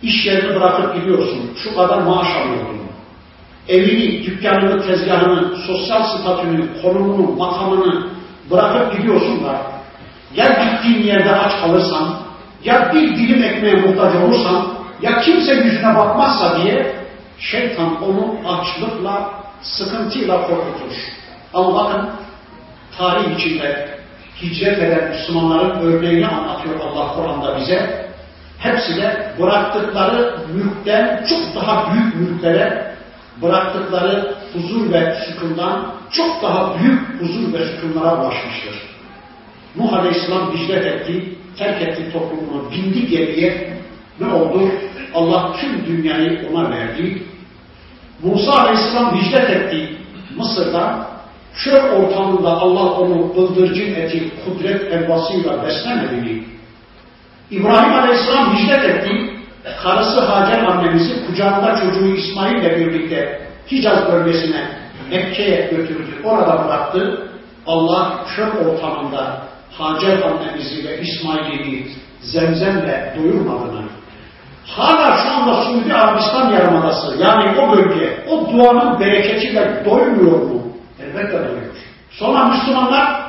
iş yerini bırakıp gidiyorsun, şu kadar maaş alıyordun. Evini, dükkanını, tezgahını, sosyal statünü, konumunu, makamını bırakıp gidiyorsun da ya gittiğin yerde aç kalırsan, ya bir dilim ekmeğe muhtaç olursan, ya kimse yüzüne bakmazsa diye şeytan onu açlıkla, sıkıntıyla korkutur. Ama bakın tarih içinde hicret eden Müslümanların örneğini anlatıyor Allah Kur'an'da bize. Hepsi de bıraktıkları mülkten çok daha büyük mülklere, bıraktıkları huzur ve sükundan çok daha büyük huzur ve sükunlara ulaşmıştır. Nuh Aleyhisselam hicret etti, terk etti toplumunu, bindi geriye. Ne oldu? Allah tüm dünyayı ona verdi. Musa Aleyhisselam hicret etti Mısır'da. Çöl ortamında Allah onu bıldırcın eti, kudret elbasıyla beslemedi mi? İbrahim Aleyhisselam hicret etti. Karısı Hacer annemizi kucağında çocuğu İsmail ile birlikte Hicaz bölgesine Mekke'ye götürdü. Orada bıraktı. Allah çöl ortamında Hacer annemizi ve İsmail'i zemzemle doyurmadı mı? Hala şu anda Suudi Arabistan yarımadası yani o bölge o duanın bereketiyle doymuyor mu? Elbette doyuyor. Sonra Müslümanlar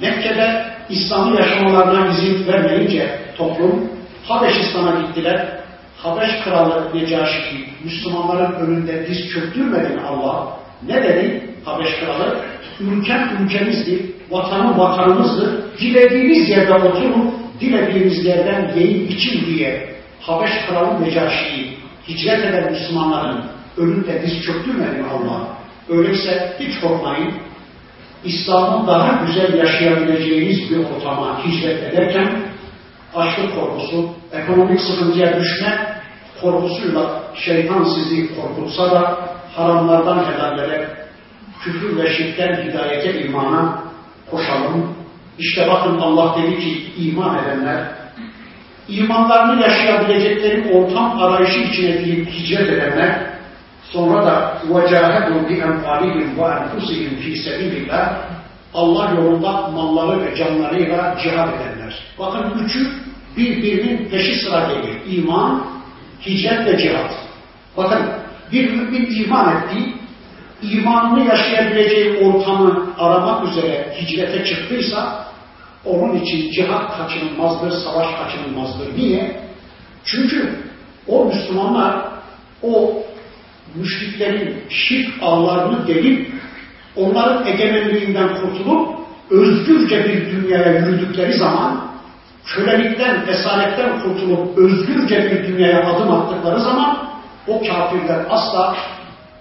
Mekke'de İslam'ı yaşamalarına izin vermeyince toplum Habeşistan'a gittiler. Habeş kralı Necaşi Müslümanların önünde diz çöktürmedi mi Allah? Ne dedi Habeş kralı? Ülkem ülkemizdir, vatanı vatanımızdır. Dilediğiniz yerde oturun, dilediğiniz yerden yiyin için diye Habeş kralı Necaşi'yi hicret eden Müslümanların önünde diz çöktürmedi mi Allah? Öyleyse hiç korkmayın. İslam'ı daha güzel yaşayabileceğiniz bir ortama hicret ederken açlık korkusu, ekonomik sıkıntıya düşme korkusuyla şeytan sizi korkutsa da haramlardan helallere, küfür ve şirkten hidayete, imana koşalım. İşte bakın Allah dedi ki iman edenler, imanlarını yaşayabilecekleri ortam arayışı içine girip hicret edenler, sonra da وَجَاهَدُوا بِاَنْفَالِهِمْ وَاَنْفُسِهِمْ ف۪ي سَبِيلِ Allah yolunda malları ve canlarıyla cihad edenler. Bakın üçü birbirinin peşi sıra gelir. İman, hicret ve cihad. Bakın bir mümin iman ettiği, imanını yaşayabileceği ortamı aramak üzere hicrete çıktıysa onun için cihat kaçınılmazdır, savaş kaçınılmazdır. Niye? Çünkü o Müslümanlar o müşriklerin şirk ağlarını delip onların egemenliğinden kurtulup özgürce bir dünyaya yürüdükleri zaman kölelikten, esaretten kurtulup özgürce bir dünyaya adım attıkları zaman o kafirler asla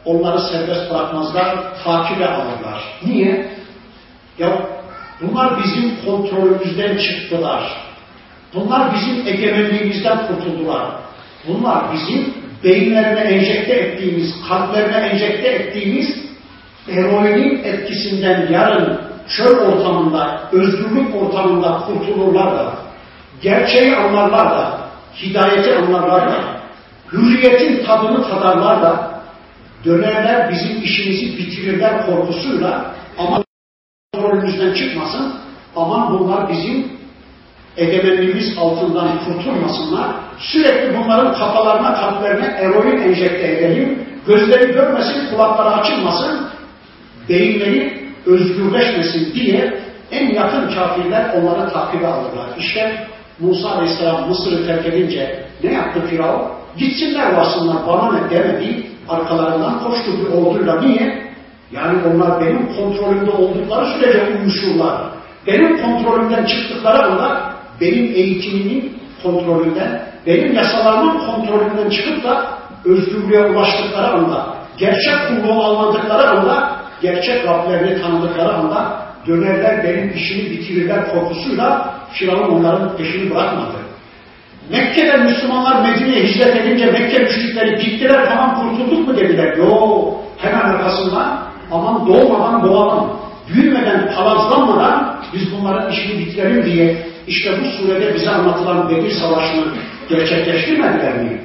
onları serbest bırakmazlar, takibe alırlar. Niye? Ya bunlar bizim kontrolümüzden çıktılar. Bunlar bizim egemenliğimizden kurtuldular. Bunlar bizim beyinlerine enjekte ettiğimiz, kalplerine enjekte ettiğimiz eroinin etkisinden yarın çöl ortamında, özgürlük ortamında kurtulurlar da, gerçeği anlarlar da, hidayeti anlarlar da, hürriyetin tadını tadarlar da, dönerler bizim işimizi bitirirler korkusuyla ama kontrolümüzden çıkmasın, aman bunlar bizim egemenliğimiz altından kurtulmasınlar, sürekli bunların kafalarına, kalplerine eroin enjekte edelim, gözleri görmesin, kulakları açılmasın, beyinleri özgürleşmesin diye en yakın kafirler onları takibe alırlar. İşte Musa Aleyhisselam Mısır'ı terk edince ne yaptı Firavun? Gitsinler varsınlar bana ne demedi, arkalarından koştu bir orduyla. Niye? Yani onlar benim kontrolümde oldukları sürece uyuşurlar. Benim kontrolümden çıktıkları anda benim eğitimimin kontrolünden, benim yasalarımın kontrolünden çıkıp da özgürlüğe ulaştıkları anda, gerçek kulluğu almadıkları anda, gerçek Rablerini tanıdıkları anda dönerler benim işimi bitirirler korkusuyla Firavun onların peşini bırakmadı. Mekke'de Müslümanlar Medine'ye hicret edince Mekke müşrikleri gittiler tamam kurtulduk mu dediler. Yo hemen arkasından aman doğmadan doğalım, büyümeden palazlanmadan biz bunların işini bitirelim diye işte bu surede bize anlatılan Bedir Savaşı'nı gerçekleştirmediler mi?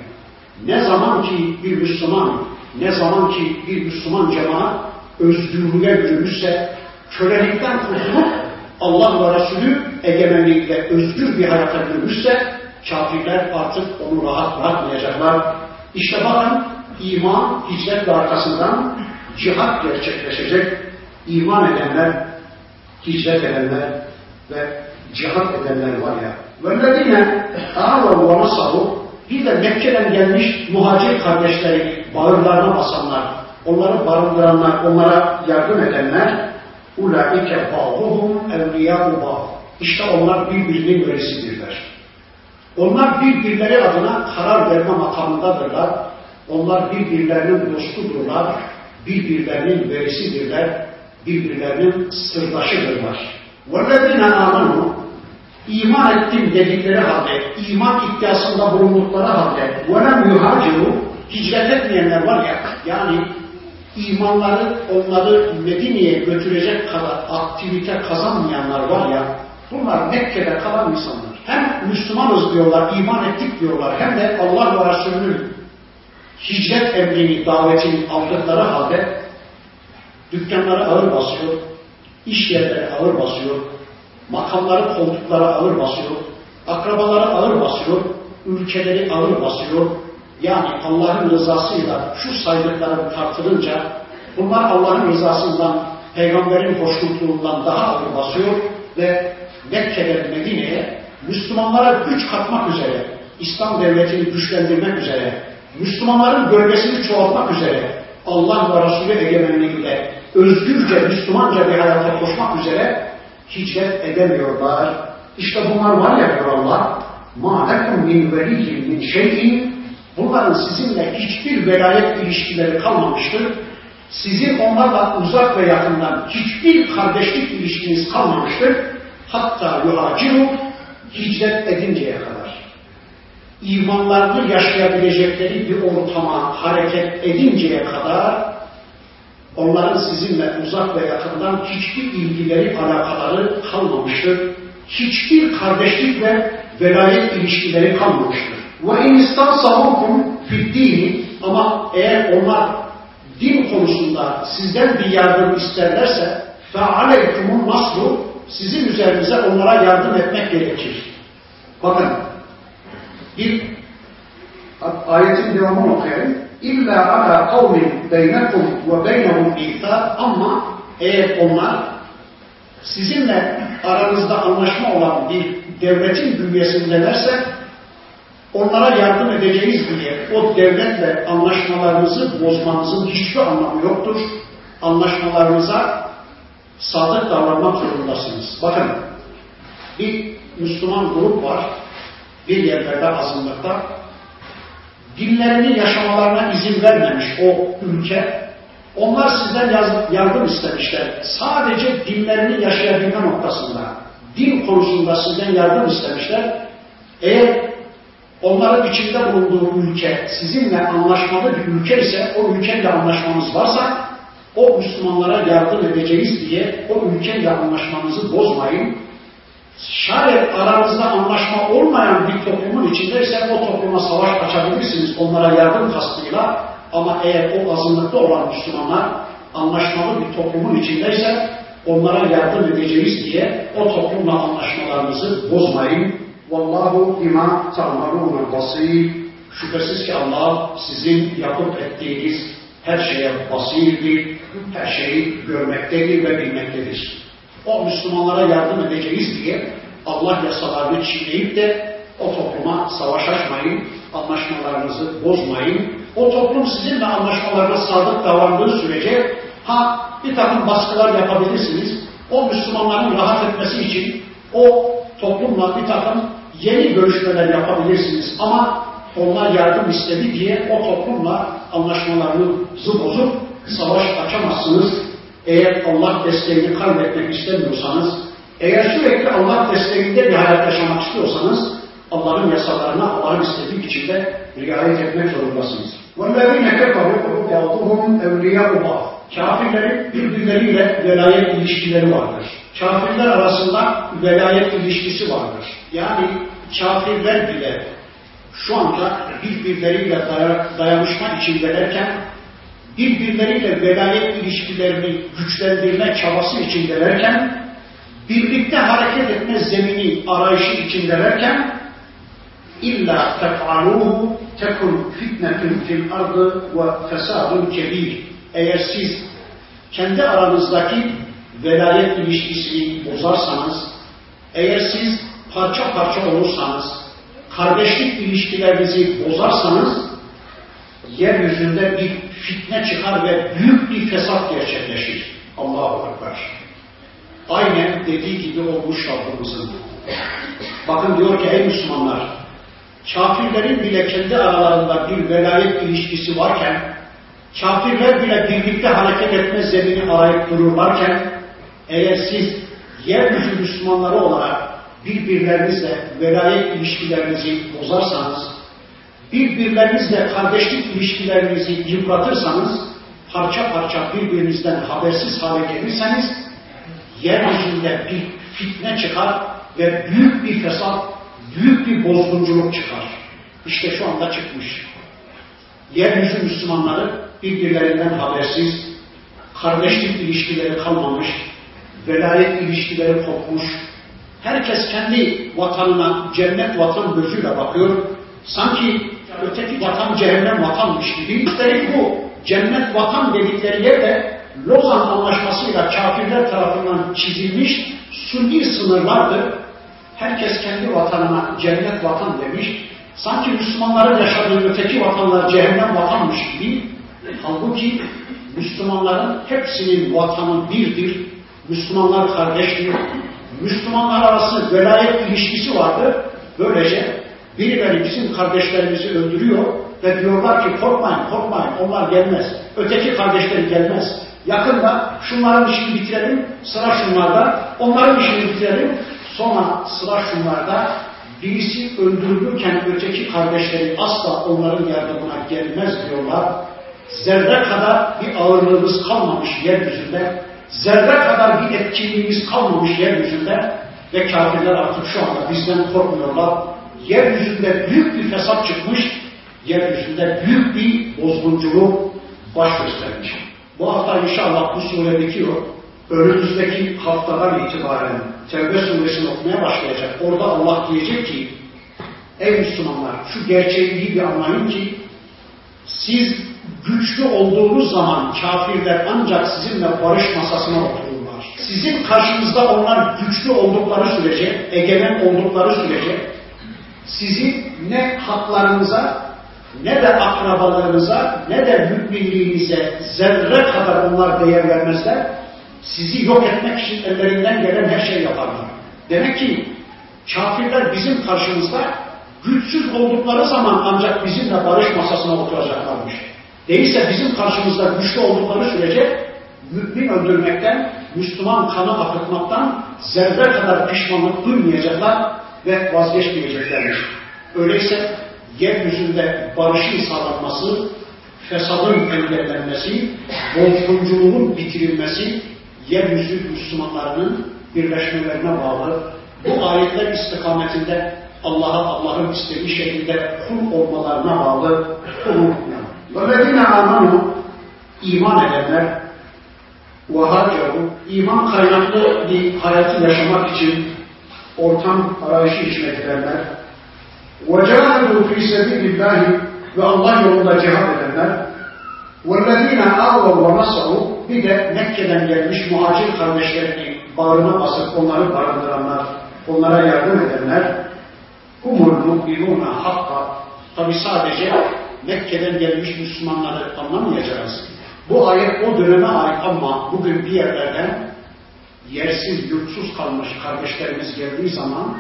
Ne zaman ki bir Müslüman, ne zaman ki bir Müslüman cemaat özgürlüğe yürümüşse, kölelikten kurtulup Allah ve Resulü egemenlikle özgür bir hayata yürümüşse, kafirler artık onu rahat bırakmayacaklar. İşte bakın iman hicret arkasından cihat gerçekleşecek. İman edenler, hicret edenler ve cihat edenler var ya. وَالَّذِينَ اَعْوَرُ وَنَصَرُوا Bir de Mekke'den gelmiş muhacir kardeşleri bağırlarına basanlar, onları barındıranlar, onlara yardım edenler اُولَٰئِكَ بَعْضُهُمْ اَوْلِيَاءُ بَعْضُ İşte onlar birbirinin verisidirler. Onlar birbirleri adına karar verme makamındadırlar. Onlar birbirlerinin dostudurlar, birbirlerinin verisidirler, birbirlerinin sırdaşıdırlar. وَالَّذِينَ آمَنُوا iman ettim dedikleri halde, iman iddiasında bulundukları halde وَلَمْ يُهَاجِرُوا hicret etmeyenler var ya, yani imanları onları Medine'ye götürecek kadar aktivite kazanmayanlar var ya, bunlar Mekke'de kalan insanlar. Hem Müslümanız diyorlar, iman ettik diyorlar, hem de Allah ve Resulü'nün hicret emrini, davetini aldıkları halde dükkanları ağır basıyor, iş yerleri ağır basıyor, makamları koltuklara ağır basıyor, akrabaları ağır basıyor, ülkeleri ağır basıyor Yani Allah'ın rızasıyla şu saydıklarım tartılınca bunlar Allah'ın rızasından, peygamberin hoşnutluğundan daha ağır basıyor ve Mekke'den Medine'ye Müslümanlara güç katmak üzere, İslam devletini güçlendirmek üzere, Müslümanların bölgesini çoğaltmak üzere, Allah ve Resulü egemenliğinde özgürce, Müslümanca bir hayata koşmak üzere hicret edemiyorlar. İşte bunlar var ya diyor Allah, مَا لَكُمْ مِنْ وَلِيٍّ مِنْ شَيْءٍ Bunların sizinle hiçbir velayet ilişkileri kalmamıştır. Sizin onlarla uzak ve yakından hiçbir kardeşlik ilişkiniz kalmamıştır. Hatta yuhaciru hicret edinceye kadar. İmanlarını yaşayabilecekleri bir ortama hareket edinceye kadar onların sizinle uzak ve yakından hiçbir ilgileri, alakaları kalmamıştır. Hiçbir kardeşlik ve velayet ilişkileri kalmamıştır. İn istansahukum fiddini ama eğer onlar din konusunda sizden bir yardım isterlerse aleykumun nasru sizin üzerinize onlara yardım etmek gerekir. Bakın bir ayetin devamını okuyalım. İlla ala kavmin beynekum ve beynehum ihtar ama eğer onlar sizinle aranızda anlaşma olan bir devletin bünyesindelerse onlara yardım edeceğiz diye o devletle anlaşmalarınızı bozmanızın hiçbir anlamı yoktur. Anlaşmalarınıza sadık davranmak zorundasınız. Bakın bir Müslüman grup var bir yerlerde azınlıkta dinlerini yaşamalarına izin vermemiş o ülke. Onlar sizden yardım istemişler. Sadece dinlerini yaşayabilme noktasında, din konusunda sizden yardım istemişler. Eğer onların içinde bulunduğu ülke sizinle anlaşmalı bir ülke ise o ülkeyle anlaşmanız varsa o Müslümanlara yardım edeceğiz diye o ülkeyle anlaşmanızı bozmayın. Şayet aranızda anlaşma olmayan bir toplumun içindeyse o topluma savaş açabilirsiniz onlara yardım kastıyla ama eğer o azınlıkta olan Müslümanlar anlaşmalı bir toplumun içindeyse onlara yardım edeceğiz diye o toplumla anlaşmalarınızı bozmayın. Vallahu bima ta'malun basir. Şüphesiz ki Allah sizin yapıp ettiğiniz her şeye basirdir, her şeyi görmektedir ve bilmektedir. O Müslümanlara yardım edeceğiz diye Allah yasalarını çiğneyip de o topluma savaş açmayın, anlaşmalarınızı bozmayın. O toplum sizinle anlaşmalarına sadık davrandığı sürece ha bir takım baskılar yapabilirsiniz. O Müslümanların rahat etmesi için o toplumla bir takım yeni görüşmeler yapabilirsiniz. Ama onlar yardım istedi diye o toplumla anlaşmalarınızı bozup savaş açamazsınız. Eğer Allah desteğini kaybetmek istemiyorsanız, eğer sürekli Allah desteğinde bir hayat yaşamak istiyorsanız, Allah'ın yasalarına Allah'ın istediği biçimde riayet etmek zorundasınız. وَالَّذ۪ينَ كَفَرُوا بَعْضُهُمْ اَوْلِيَاءُ بَعْضٍ Kafirlerin birbirleriyle velayet ilişkileri vardır. Kafirler arasında velayet ilişkisi vardır. Yani kafirler bile şu anda birbirleriyle dayanışma içindelerken birbirleriyle velayet ilişkilerini güçlendirme çabası içindelerken birlikte hareket etme zemini arayışı içindelerken illa tef'aluhu tekun fitnetun fil ardı ve fesadun kebir. Eğer siz kendi aranızdaki velayet ilişkisini bozarsanız, eğer siz parça parça olursanız, kardeşlik ilişkilerinizi bozarsanız, yeryüzünde bir fitne çıkar ve büyük bir fesat gerçekleşir. Allahu Ekber. Aynen dediği gibi olmuş Rabbimizin. Bakın diyor ki ey Müslümanlar, kafirlerin bile kendi aralarında bir velayet ilişkisi varken, kafirler bile birlikte hareket etme zemini arayıp dururlarken, eğer siz yeryüzü Müslümanları olarak birbirlerinizle velayet ilişkilerinizi bozarsanız, birbirlerinizle kardeşlik ilişkilerinizi yıpratırsanız, parça parça birbirinizden habersiz hale gelirseniz, yeryüzünde bir fitne çıkar ve büyük bir fesat, büyük bir bozgunculuk çıkar. İşte şu anda çıkmış. Yeryüzü Müslümanları birbirlerinden habersiz, kardeşlik ilişkileri kalmamış, velayet ilişkileri kopmuş, herkes kendi vatanına cennet vatan gözüyle bakıyor, sanki öteki vatan cehennem vatanmış gibi. Üstelik bu cennet vatan dedikleri yerde Lozan Anlaşması'yla kafirler tarafından çizilmiş sunni sınırlardır. Herkes kendi vatanına cennet vatan demiş. Sanki Müslümanların yaşadığı öteki vatanlar cehennem vatanmış gibi. Halbuki Müslümanların hepsinin vatanı birdir. Müslümanlar kardeştir. Müslümanlar arasında velayet ilişkisi vardır. Böylece birileri bizim kardeşlerimizi öldürüyor ve diyorlar ki korkmayın, korkmayın, onlar gelmez. Öteki kardeşleri gelmez. Yakında şunların işini bitirelim, sıra şunlarda, onların işini bitirelim, sonra sıra şunlarda birisi öldürülürken öteki kardeşleri asla onların yardımına gelmez diyorlar. Zerre kadar bir ağırlığımız kalmamış yeryüzünde, zerre kadar bir etkinliğimiz kalmamış yeryüzünde ve kafirler artık şu anda bizden korkmuyorlar. Yeryüzünde büyük bir fesat çıkmış, yeryüzünde büyük bir bozgunculuk baş göstermiş. Bu hafta inşallah bu sure bitiyor. Önümüzdeki haftadan itibaren Tevbe suresini okumaya başlayacak. Orada Allah diyecek ki Ey Müslümanlar şu gerçeği iyi bir anlayın ki siz güçlü olduğunuz zaman kafirler ancak sizinle barış masasına otururlar. Sizin karşınızda onlar güçlü oldukları sürece, egemen oldukları sürece sizi ne haklarınıza ne de akrabalarınıza ne de müminliğinize zerre kadar onlar değer vermezler. Sizi yok etmek için ellerinden gelen her şey yaparlar. Demek ki kafirler bizim karşımızda güçsüz oldukları zaman ancak bizimle barış masasına oturacaklarmış. Değilse bizim karşımızda güçlü oldukları sürece mümin öldürmekten, Müslüman kanı akıtmaktan zerre kadar pişmanlık duymayacaklar ve vazgeçmeyeceklermiş. Öyleyse yeryüzünde barışın sağlanması, fesadın engellenmesi, bozgunculuğun bitirilmesi, yeryüzü Müslümanlarının birleşmelerine bağlı. Bu ayetler istikametinde Allah'a Allah'ın istediği şekilde kul olmalarına bağlı kulun. وَالَّذِينَ آمَنُوا iman edenler وَهَاجَرُوا iman kaynaklı bir hayatı yaşamak için ortam arayışı içine girenler وَجَاهَدُوا فِي سَبِيلِ اللّٰهِ ve Allah yolunda cihad edenler وَالَّذ۪ينَ آوَوْا وَنَصَرُوا bir de Mekke'den gelmiş muhacir kardeşlerini bağrına basıp onları barındıranlar, onlara yardım edenler humul mu'minuna hakka tabi sadece Mekke'den gelmiş Müslümanları anlamayacağız. Bu ayet o döneme ait ama bugün bir yerlerden yersiz, yurtsuz kalmış kardeşlerimiz geldiği zaman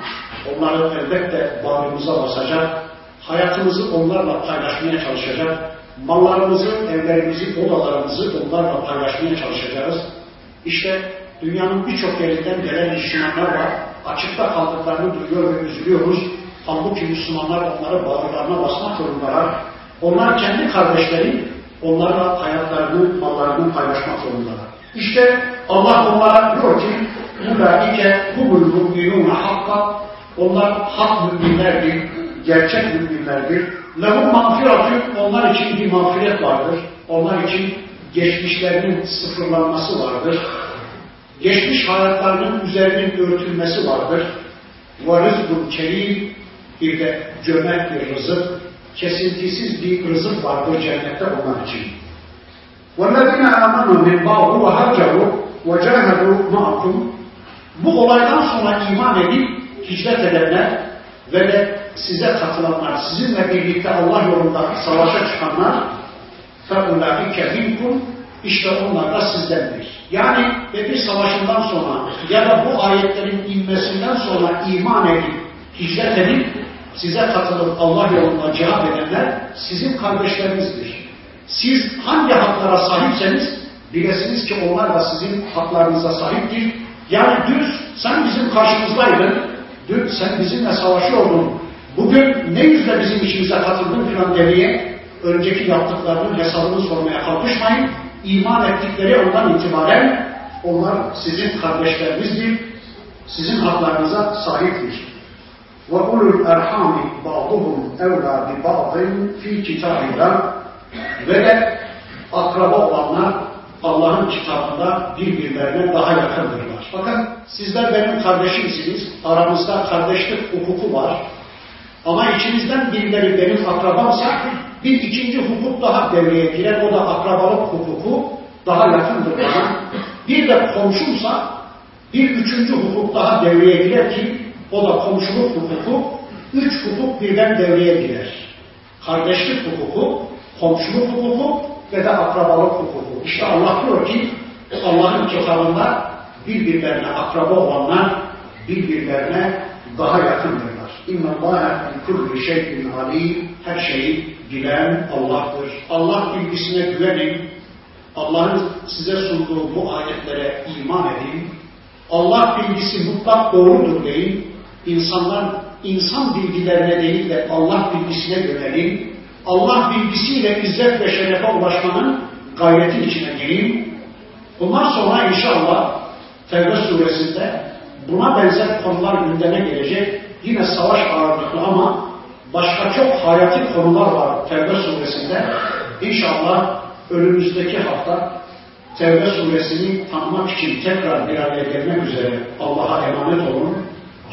onları elbette bağrımıza basacak, hayatımızı onlarla paylaşmaya çalışacak, mallarımızı, evlerimizi, odalarımızı onlarla paylaşmaya çalışacağız. İşte dünyanın birçok yerinden gelen Müslümanlar var. Açıkta kaldıklarını duyuyor ve üzülüyoruz. Halbuki Müslümanlar onları bağırlarına basmak zorundalar. Onlar kendi kardeşleri, onlarla hayatlarını, mallarını paylaşmak zorundalar. İşte Allah onlara diyor ki Ulaike humul mu'minûne hakka Onlar hak müminlerdir, gerçek müminlerdir. Lehum mağfiratü onlar için bir mağfiret vardır. Onlar için geçmişlerinin sıfırlanması vardır. Geçmiş hayatlarının üzerinin örtülmesi vardır. Ve rızkun kerim bir de cömert bir rızık, kesintisiz bir rızık vardır cennette onlar için. وَالَّذِينَ آمَنُوا مِنْ بَعْضُ وَهَجَّرُوا وَجَاهَدُوا مَعَكُمْ Bu olaydan sonra iman edip hicret edenler ve de size katılanlar, sizinle birlikte Allah yolunda savaşa çıkanlar فَاُولَٰئِكَ مِنْكُمْ işte onlar da sizdendir. Yani Bedir Savaşı'ndan sonra ya da bu ayetlerin inmesinden sonra iman edip, hicret edip, size katılıp Allah yolunda cihad edenler sizin kardeşlerinizdir. Siz hangi haklara sahipseniz bilesiniz ki onlar da sizin haklarınıza sahiptir. Yani dün sen bizim karşımızdaydın, dün sen bizimle savaşıyordun, bugün ne yüzle bizim işimize katıldın filan demeye önceki yaptıklarının hesabını sormaya kalkışmayın. İman ettikleri ondan itibaren onlar sizin kardeşlerinizdir, sizin haklarınıza sahiptir. وَاُلُوا الْاَرْحَامِ بَعْضُهُمْ اَوْلَى بِبَعْضٍ ف۪ي كِتَابِ اللّٰهِ Ve de akraba olanlar Allah'ın kitabında birbirlerine daha yakındırlar. Fakat sizler benim kardeşimsiniz, aramızda kardeşlik hukuku var. Ama içinizden birileri benim akrabamsa bir ikinci hukuk daha devreye girer. O da akrabalık hukuku daha yakındır bana. Bir de komşumsa bir üçüncü hukuk daha devreye girer ki o da komşuluk hukuku. Üç hukuk birden devreye girer. Kardeşlik hukuku, komşuluk hukuku ve de akrabalık hukuku. İşte Allah diyor ki Allah'ın kitabında birbirlerine akraba olanlar birbirlerine daha yakındırlar. İnna Allahe kulli şeyin alim. Her şeyi bilen Allah'tır. Allah bilgisine güvenin. Allah'ın size sunduğu bu ayetlere iman edin. Allah bilgisi mutlak doğrudur deyin. İnsanlar insan bilgilerine değil de Allah bilgisine yönelin. Allah bilgisiyle izzet ve şerefe ulaşmanın gayreti içine girin. Bundan sonra inşallah Tevbe suresinde buna benzer konular gündeme gelecek. Yine savaş ağırlıklı ama başka çok hayati konular var Tevbe suresinde. İnşallah önümüzdeki hafta Tevbe suresini tanımak için tekrar bir araya gelmek üzere Allah'a emanet olun.